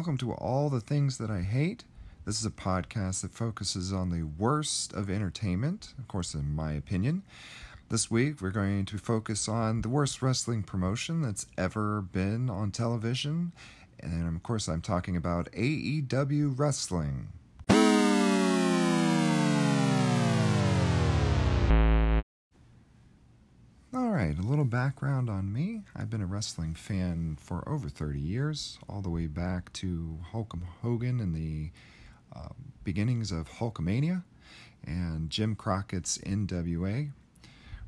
Welcome to All the Things That I Hate. This is a podcast that focuses on the worst of entertainment, of course, in my opinion. This week, we're going to focus on the worst wrestling promotion that's ever been on television. And of course, I'm talking about AEW Wrestling. All right, a little background on me. I've been a wrestling fan for over 30 years, all the way back to Hulk Hogan and the uh, beginnings of Hulkamania and Jim Crockett's NWA.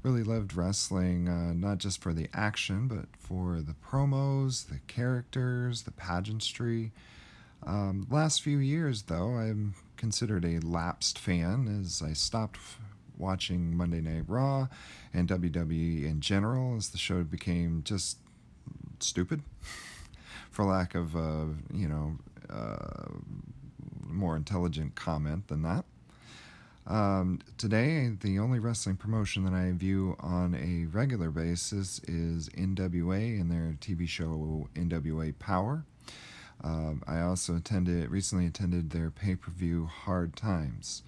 Really loved wrestling, uh, not just for the action, but for the promos, the characters, the pageantry. Um, last few years, though, I'm considered a lapsed fan as I stopped watching Monday Night Raw and WWE in general as the show became just stupid, for lack of, uh, you know, uh, more intelligent comment than that. Um, today, the only wrestling promotion that I view on a regular basis is NWA and their TV show NWA Power. Um, I also attended recently attended their pay per view Hard Times.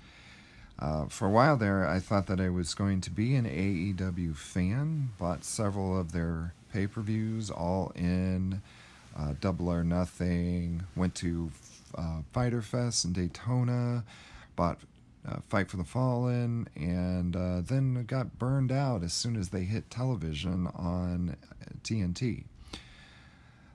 Uh, for a while there, I thought that I was going to be an AEW fan. Bought several of their pay per views, all in uh, Double or Nothing. Went to uh, Fyter Fest in Daytona. Bought uh, Fight for the Fallen, and uh, then got burned out as soon as they hit television on TNT.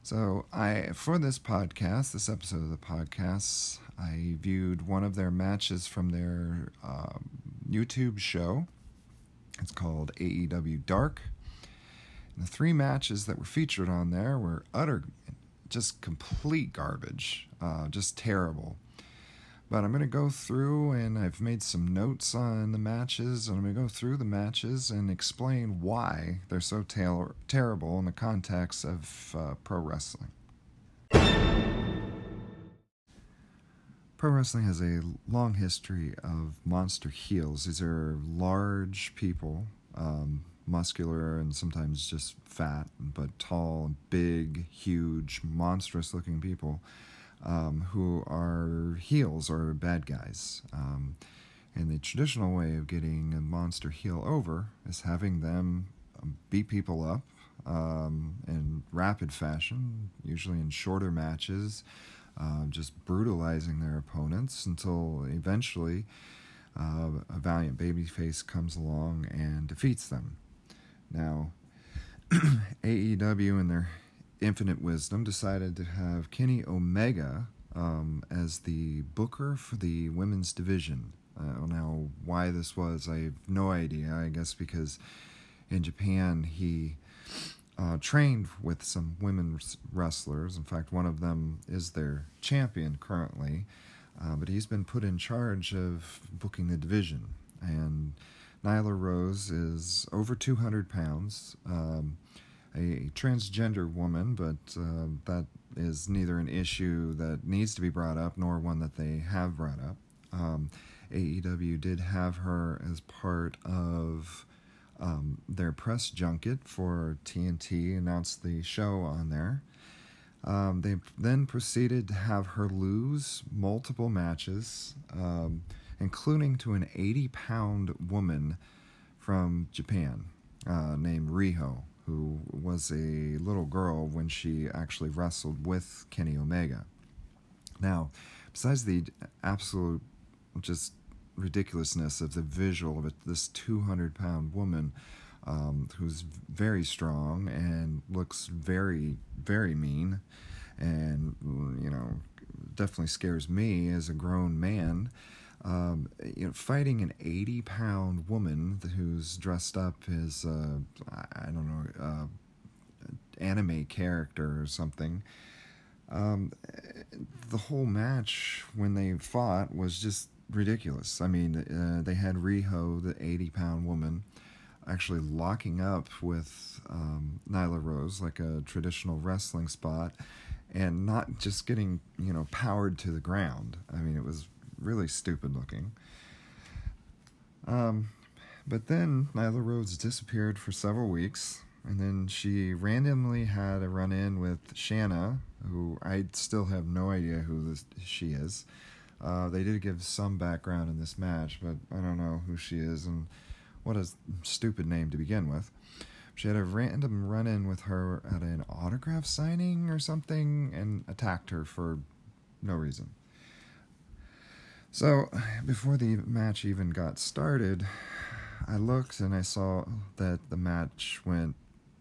So I, for this podcast, this episode of the podcast, I viewed one of their matches from their uh, YouTube show. It's called AEW Dark. And the three matches that were featured on there were utter, just complete garbage, uh, just terrible. But I'm going to go through and I've made some notes on the matches, and I'm going to go through the matches and explain why they're so ter- terrible in the context of uh, pro wrestling. Pro wrestling has a long history of monster heels. These are large people, um, muscular and sometimes just fat, but tall, big, huge, monstrous looking people um, who are heels or bad guys. Um, and the traditional way of getting a monster heel over is having them um, beat people up um, in rapid fashion, usually in shorter matches, uh, just brutalizing their opponents until eventually uh, a valiant babyface comes along and defeats them. Now, AEW and their infinite wisdom, decided to have Kenny Omega um, as the booker for the women's division. Uh, now, why this was, I have no idea. I guess because in Japan he uh, trained with some women wrestlers. In fact, one of them is their champion currently. Uh, but he's been put in charge of booking the division. And Nyla Rose is over 200 pounds. Um, a transgender woman, but uh, that is neither an issue that needs to be brought up nor one that they have brought up. Um, AEW did have her as part of um, their press junket for TNT, announced the show on there. Um, they then proceeded to have her lose multiple matches, um, including to an 80 pound woman from Japan uh, named Riho who was a little girl when she actually wrestled with Kenny Omega. Now, besides the absolute just ridiculousness of the visual of it, this 200 pound woman um, who's very strong and looks very, very mean, and you know, definitely scares me as a grown man. Um, you know, fighting an 80 pound woman who's dressed up as, uh, I don't know, uh, anime character or something. Um, the whole match when they fought was just ridiculous. I mean, uh, they had Riho, the 80 pound woman, actually locking up with um, Nyla Rose like a traditional wrestling spot and not just getting, you know, powered to the ground. I mean, it was really stupid looking. Um, but then Nyla Rose disappeared for several weeks, and then she randomly had a run in with Shanna, who I still have no idea who this, she is. Uh, they did give some background in this match, but I don't know who she is and what a stupid name to begin with. She had a random run in with her at an autograph signing or something and attacked her for no reason. So, before the match even got started, I looked and I saw that the match went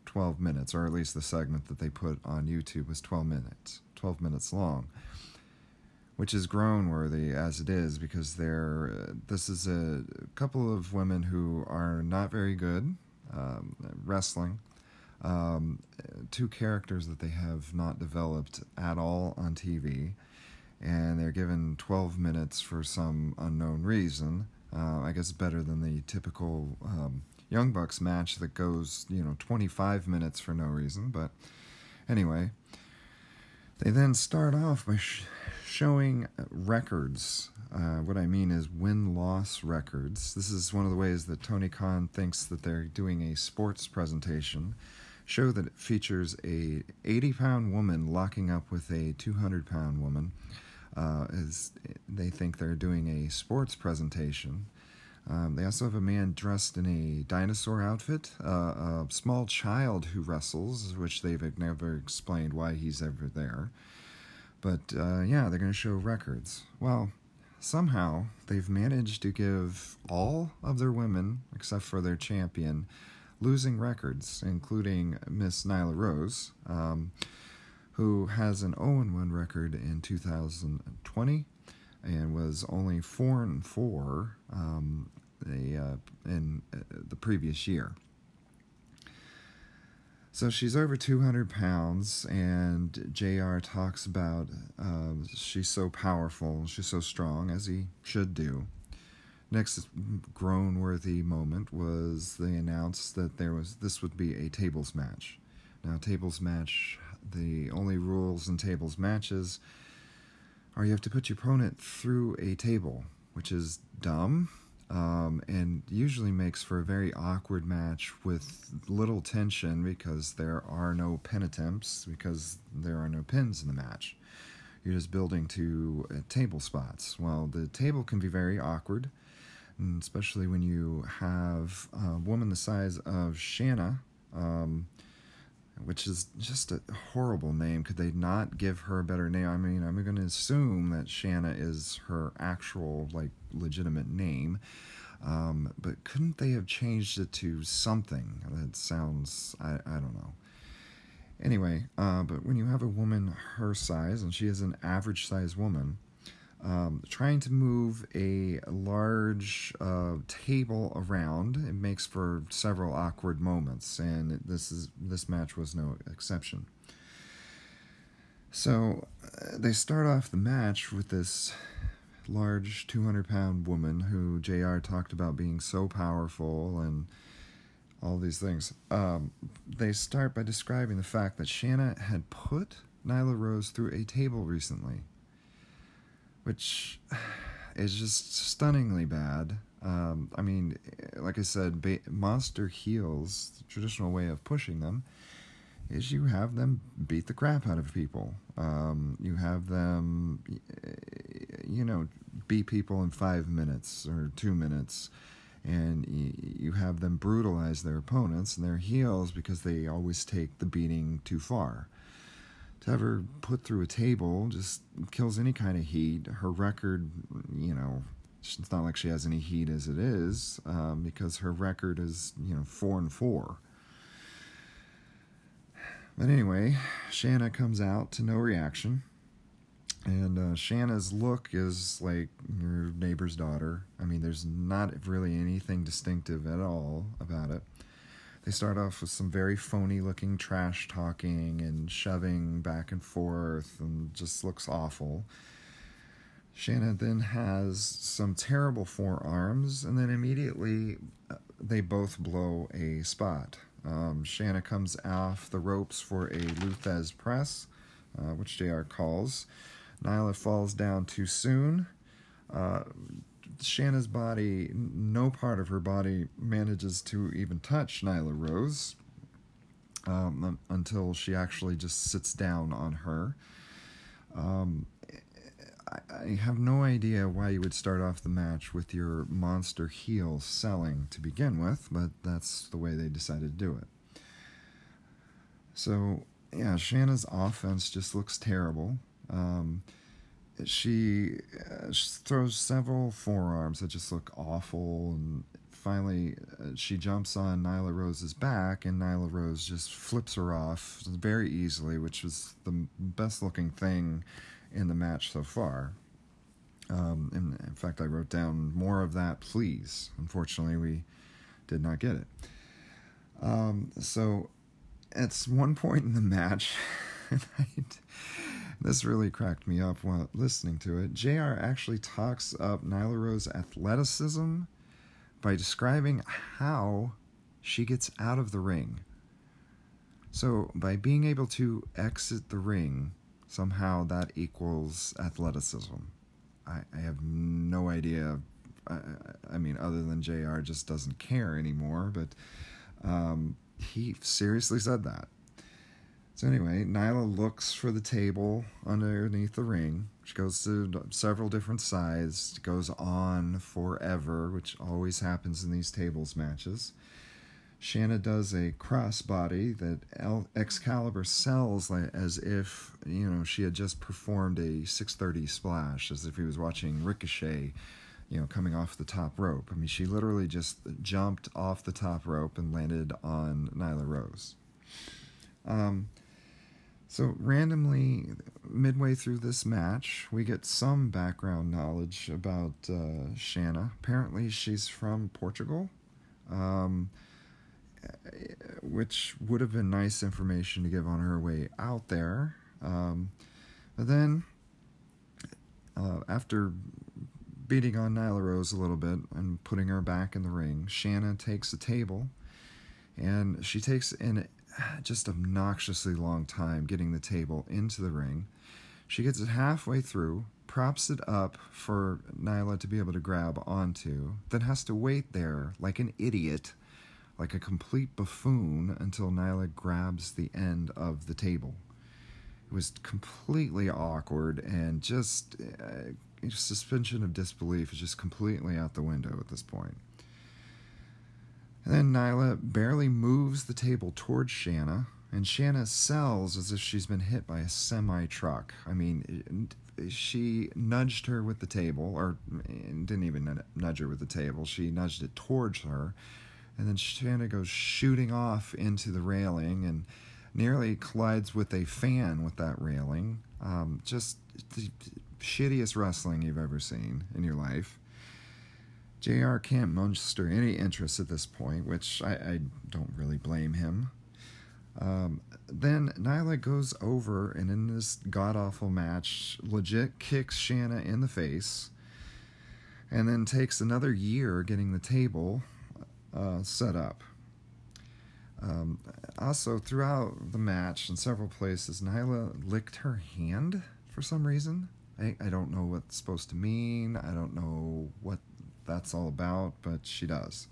12 minutes, or at least the segment that they put on YouTube was 12 minutes, 12 minutes long, which is groan worthy as it is because they're, uh, this is a couple of women who are not very good um, wrestling. Um, two characters that they have not developed at all on TV and they're given 12 minutes for some unknown reason. Uh, I guess better than the typical um, Young Bucks match that goes, you know, 25 minutes for no reason. But anyway, they then start off by sh- showing records. Uh, what I mean is win loss records. This is one of the ways that Tony Khan thinks that they're doing a sports presentation. Show that features a 80 pound woman locking up with a 200 pound woman uh, is they think they're doing a sports presentation. Um, they also have a man dressed in a dinosaur outfit, uh, a small child who wrestles, which they've never explained why he's ever there. But uh, yeah, they're going to show records. Well, somehow they've managed to give all of their women, except for their champion, losing records, including Miss Nyla Rose. Um, who has an 0 1 record in 2020 and was only 4 and 4 um, the, uh, in uh, the previous year. So she's over 200 pounds, and JR talks about uh, she's so powerful, she's so strong, as he should do. Next groan worthy moment was they announced that there was this would be a tables match. Now, tables match the only rules in tables matches are you have to put your opponent through a table, which is dumb um, and usually makes for a very awkward match with little tension because there are no pin attempts because there are no pins in the match. You're just building to uh, table spots. Well, the table can be very awkward, especially when you have a woman the size of Shanna. Um, which is just a horrible name. Could they not give her a better name? I mean, I'm going to assume that Shanna is her actual, like, legitimate name. Um, but couldn't they have changed it to something that sounds, I, I don't know. Anyway, uh, but when you have a woman her size, and she is an average size woman, um, trying to move a large uh, table around it makes for several awkward moments, and this is this match was no exception. So uh, they start off the match with this large 200 pound woman who JR talked about being so powerful and all these things. Um, they start by describing the fact that Shanna had put Nyla Rose through a table recently which is just stunningly bad. Um, I mean, like I said, ba- monster heels, the traditional way of pushing them, is you have them beat the crap out of people. Um, you have them, you know, beat people in five minutes or two minutes, and you have them brutalize their opponents and their heels because they always take the beating too far to ever put through a table just kills any kind of heat. Her record, you know, it's not like she has any heat as it is, um, because her record is, you know, four and four. But anyway, Shanna comes out to no reaction. And uh, Shanna's look is like your neighbor's daughter. I mean, there's not really anything distinctive at all about it. They start off with some very phony looking trash talking and shoving back and forth and just looks awful. Shanna then has some terrible forearms, and then immediately uh, they both blow a spot. Um, Shanna comes off the ropes for a Lou Thesz press, uh, which JR calls. Nyla falls down too soon. Uh, Shanna's body, no part of her body manages to even touch Nyla Rose. um, until she actually just sits down on her. Um, I, have no idea why you would start off the match with your monster heel selling to begin with, but that's the way they decided to do it. So, yeah, Shanna's offense just looks terrible. Um, she, uh, throws several forearms that just look awful, and finally uh, she jumps on Nyla Rose's back, and Nyla Rose just flips her off very easily, which was the best looking thing in the match so far. Um, in fact, I wrote down more of that, please. Unfortunately, we did not get it. Um, so, at one point in the match, this really cracked me up while listening to it. JR actually talks up Nyla Rose's athleticism by describing how she gets out of the ring. So, by being able to exit the ring, somehow that equals athleticism. I, I have no idea. I, I, mean, other than JR just doesn't care anymore, but um, he seriously said that. So, anyway, Nyla looks for the table underneath the ring. She goes to several different sides, goes on forever, which always happens in these tables matches. Shanna does a crossbody that Excalibur sells as if you know she had just performed a 630 splash, as if he was watching Ricochet, you know, coming off the top rope. I mean, she literally just jumped off the top rope and landed on Nyla Rose. Um, so randomly, midway through this match, we get some background knowledge about uh, Shanna. Apparently, she's from Portugal. Um, which would have been nice information to give on her way out there. Um, but then, uh, after beating on Nyla Rose a little bit and putting her back in the ring, Shanna takes a table and she takes an just obnoxiously long time getting the table into the ring. She gets it halfway through, props it up for Nyla to be able to grab onto, then has to wait there like an idiot like a complete buffoon until Nyla grabs the end of the table. It was completely awkward and just uh, suspension of disbelief is just completely out the window at this point. And then Nyla barely moves the table towards Shanna, and Shanna sells as if she's been hit by a semi truck. I mean, she nudged her with the table, or didn't even nudge her with the table. She nudged it towards her, and then Shanna goes shooting off into the railing and nearly collides with a fan with that railing. Um, just the shittiest wrestling you've ever seen in your life. JR can't muster any interest at this point, which I, I don't really blame him. Um, then Nyla goes over and in this god awful match, legit kicks Shanna in the face, and then takes another year getting the table uh, set up. Um, also, throughout the match in several places, Nyla licked her hand for some reason. I, I don't know what it's supposed to mean. I don't know what that's all about, but she does.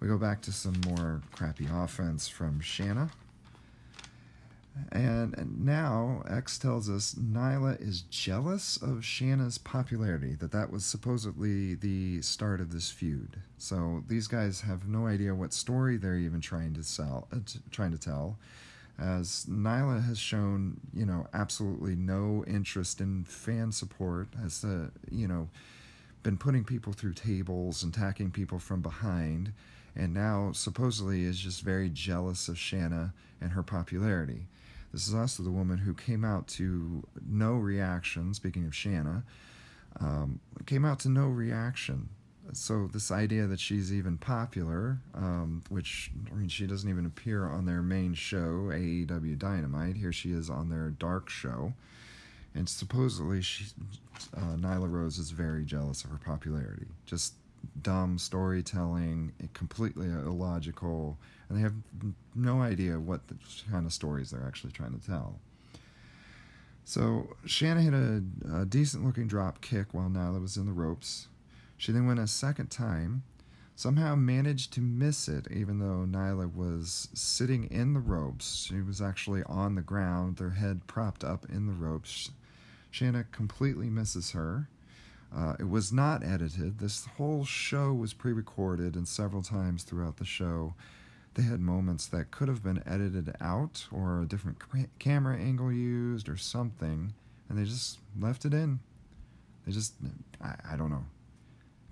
We go back to some more crappy offense from Shanna. And now X tells us Nyla is jealous of Shanna's popularity, that that was supposedly the start of this feud. So these guys have no idea what story they're even trying to sell, uh, t- trying to tell, as Nyla has shown, you know, absolutely no interest in fan support, as uh, you know, been putting people through tables and attacking people from behind, and now supposedly is just very jealous of Shanna and her popularity. This is also the woman who came out to no reaction, speaking of Shanna, um, came out to no reaction. So, this idea that she's even popular, um, which, I mean, she doesn't even appear on their main show, AEW Dynamite. Here she is on their dark show. And supposedly, she, uh, Nyla Rose is very jealous of her popularity. Just dumb storytelling, completely illogical, and they have no idea what kind of stories they're actually trying to tell. So Shanna hit a, a decent looking drop kick while Nyla was in the ropes. She then went a second time, somehow managed to miss it, even though Nyla was sitting in the ropes. She was actually on the ground, their head propped up in the ropes. Shanna completely misses her. Uh, it was not edited. This whole show was pre recorded, and several times throughout the show, they had moments that could have been edited out or a different camera angle used or something, and they just left it in. They just, I, I don't know,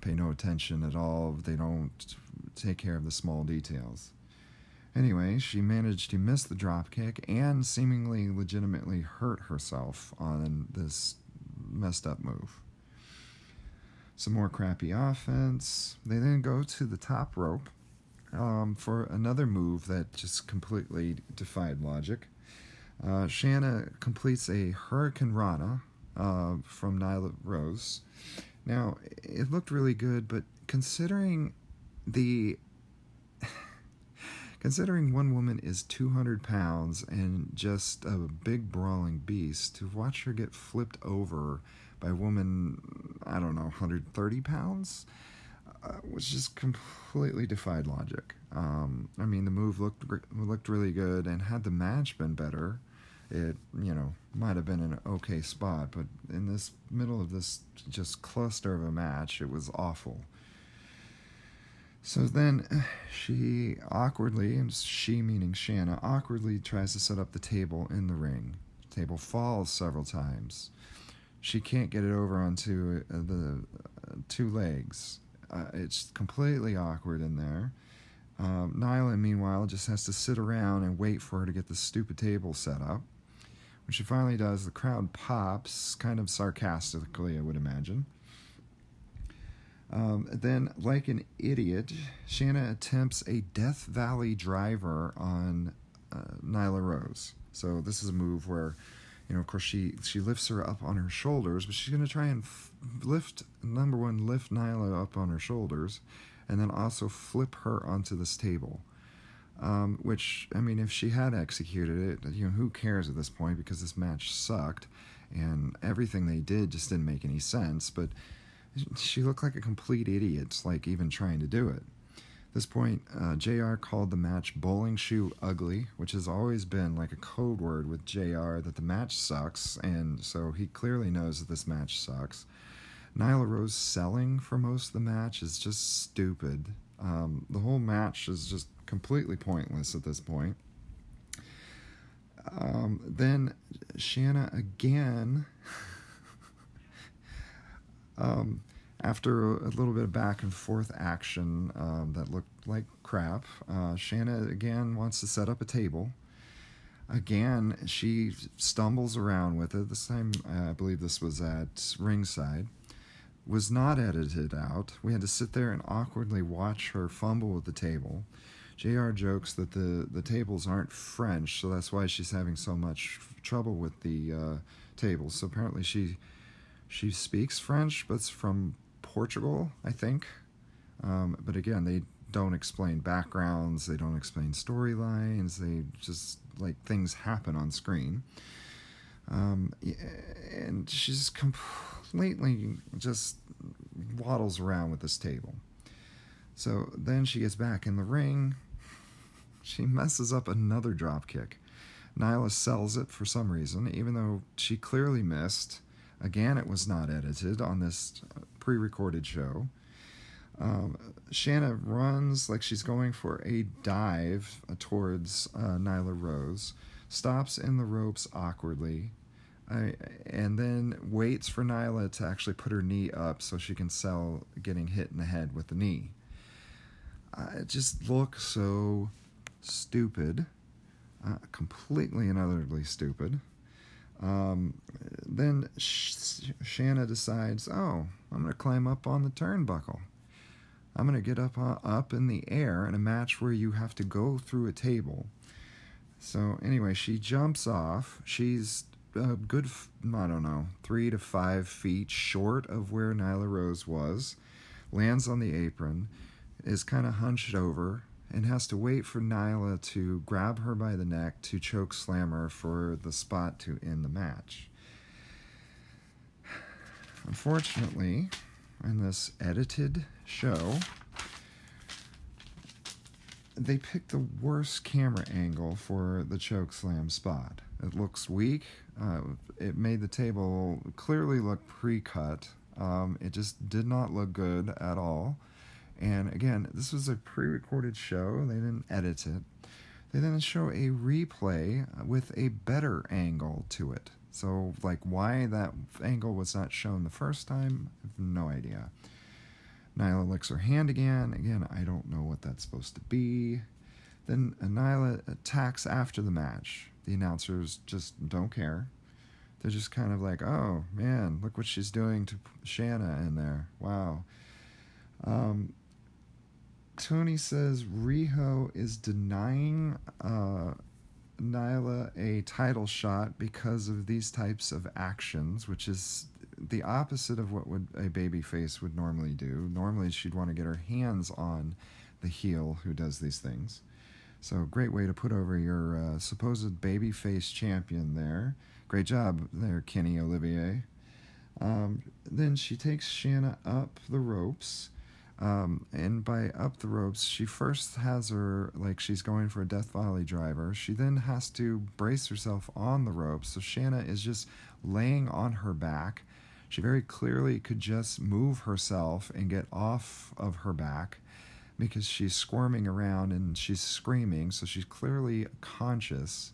pay no attention at all. They don't take care of the small details. Anyway, she managed to miss the dropkick and seemingly legitimately hurt herself on this messed up move. Some more crappy offense. They then go to the top rope um, for another move that just completely defied logic. Uh, Shanna completes a Hurricanrana uh, from Nyla Rose. Now, it looked really good, but considering the considering one woman is 200 pounds and just a big brawling beast, to watch her get flipped over by a woman, I don't know, 130 pounds, uh, was just completely defied logic. Um, I mean, the move looked looked really good, and had the match been better, it you know might have been an okay spot. But in this middle of this just cluster of a match, it was awful. So then she awkwardly, and she meaning Shanna, awkwardly tries to set up the table in the ring. The table falls several times. She can't get it over onto uh, the uh, two legs. Uh, it's completely awkward in there. Um, Nyla, meanwhile, just has to sit around and wait for her to get the stupid table set up. When she finally does, the crowd pops, kind of sarcastically, I would imagine. Um, then, like an idiot, Shanna attempts a Death Valley driver on uh, Nyla Rose. So this is a move where, you know, of course she she lifts her up on her shoulders, but she's going to try and f- lift number one, lift Nyla up on her shoulders, and then also flip her onto this table. Um, which I mean, if she had executed it, you know, who cares at this point because this match sucked, and everything they did just didn't make any sense. But she looked like a complete idiot, like even trying to do it. At this point, uh, JR called the match bowling shoe ugly, which has always been like a code word with JR that the match sucks, and so he clearly knows that this match sucks. Nyla Rose selling for most of the match is just stupid. Um, the whole match is just completely pointless at this point. Um, then Shanna again Um, after a, little bit of back and forth action um, that looked like crap, uh, Shanna again wants to set up a table. Again, she stumbles around with it. This time, uh, I believe this was at ringside. Was not edited out. We had to sit there and awkwardly watch her fumble with the table. JR jokes that the, the tables aren't French, so that's why she's having so much trouble with the uh, tables. So apparently she she speaks French, but it's from Portugal, I think. Um, but again, they don't explain backgrounds, they don't explain storylines, they just like things happen on screen. Um, and she's completely just waddles around with this table. So then she gets back in the ring. She messes up another drop kick. Nyla sells it for some reason, even though she clearly missed. Again, it was not edited on this pre recorded show. Um, Shanna runs like she's going for a dive towards uh, Nyla Rose, stops in the ropes awkwardly, I, and then waits for Nyla to actually put her knee up so she can sell getting hit in the head with the knee. Uh, it just looks so stupid, uh, completely and utterly stupid. Um, then Sh- Shanna decides, oh, I'm going to climb up on the turnbuckle. I'm going to get up uh, up in the air in a match where you have to go through a table. So anyway, she jumps off. She's a good, I don't know, three to five feet short of where Nyla Rose was. Lands on the apron, is kind of hunched over, and has to wait for Nyla to grab her by the neck to choke slam her for the spot to end the match. Unfortunately, in this edited show, they picked the worst camera angle for the choke slam spot. It looks weak. Uh, it made the table clearly look pre-cut. Um, it just did not look good at all. And again, this was a pre-recorded show. They didn't edit it. They then show a replay with a better angle to it. So, like, why that angle was not shown the first time, I have no idea. Nyla licks her hand again. Again, I don't know what that's supposed to be. Then Nyla attacks after the match. The announcers just don't care. They're just kind of like, oh man, look what she's doing to Shanna in there. Wow. Um, Tony says Riho is denying uh, Nyla a title shot because of these types of actions, which is the opposite of what would a baby face would normally do. Normally, she'd want to get her hands on the heel who does these things. So, great way to put over your uh, supposed baby face champion there. Great job there, Kenny Olivier. Um, then she takes Shanna up the ropes. Um, and by up the ropes, she first has her like she's going for a death valley driver. She then has to brace herself on the ropes. So Shanna is just laying on her back. She very clearly could just move herself and get off of her back because she's squirming around and she's screaming. So she's clearly conscious.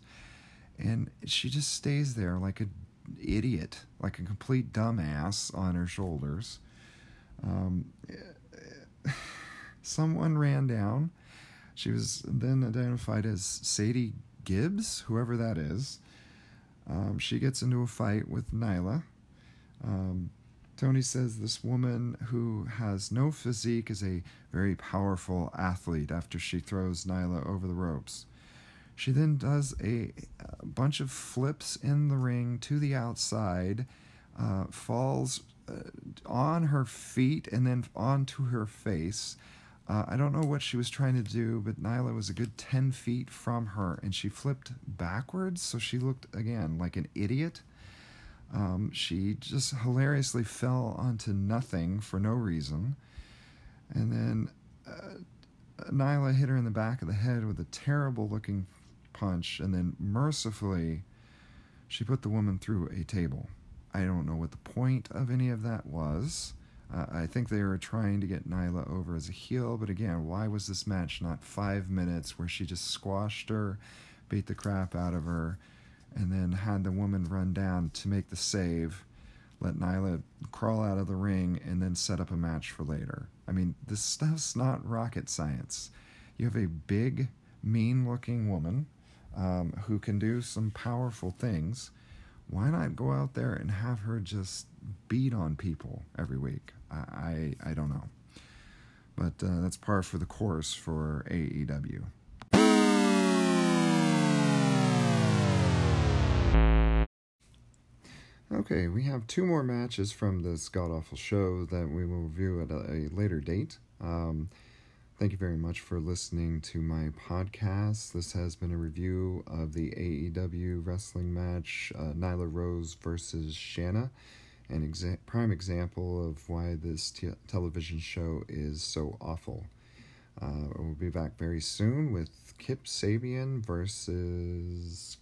And she just stays there like an idiot, like a complete dumbass on her shoulders. Um, someone ran down. She was then identified as Sadie Gibbs, whoever that is. Um, she gets into a fight with Nyla. Um, Tony says this woman who has no physique is a very powerful athlete after she throws Nyla over the ropes. She then does a, a bunch of flips in the ring to the outside, uh, falls on her feet and then onto her face. Uh, I don't know what she was trying to do, but Nyla was a good 10 feet from her and she flipped backwards, so she looked again like an idiot. Um, she just hilariously fell onto nothing for no reason. And then uh, Nyla hit her in the back of the head with a terrible looking punch, and then mercifully, she put the woman through a table. I don't know what the point of any of that was. Uh, I think they were trying to get Nyla over as a heel, but again, why was this match not five minutes where she just squashed her, beat the crap out of her, and then had the woman run down to make the save, let Nyla crawl out of the ring, and then set up a match for later? I mean, this stuff's not rocket science. You have a big, mean looking woman um, who can do some powerful things why not go out there and have her just beat on people every week? I I, I don't know, but uh, that's par for the course for AEW. Okay, we have two more matches from this god awful show that we will review at a, a later date. Um, Thank you very much for listening to my podcast. This has been a review of the AEW wrestling match uh, Nyla Rose versus Shanna, an exa- prime example of why this t- television show is so awful. Uh, we'll be back very soon with Kip Sabian versus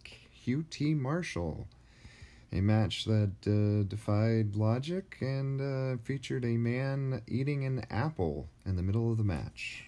QT Marshall, a match that uh, defied logic and uh, featured a man eating an apple in the middle of the match.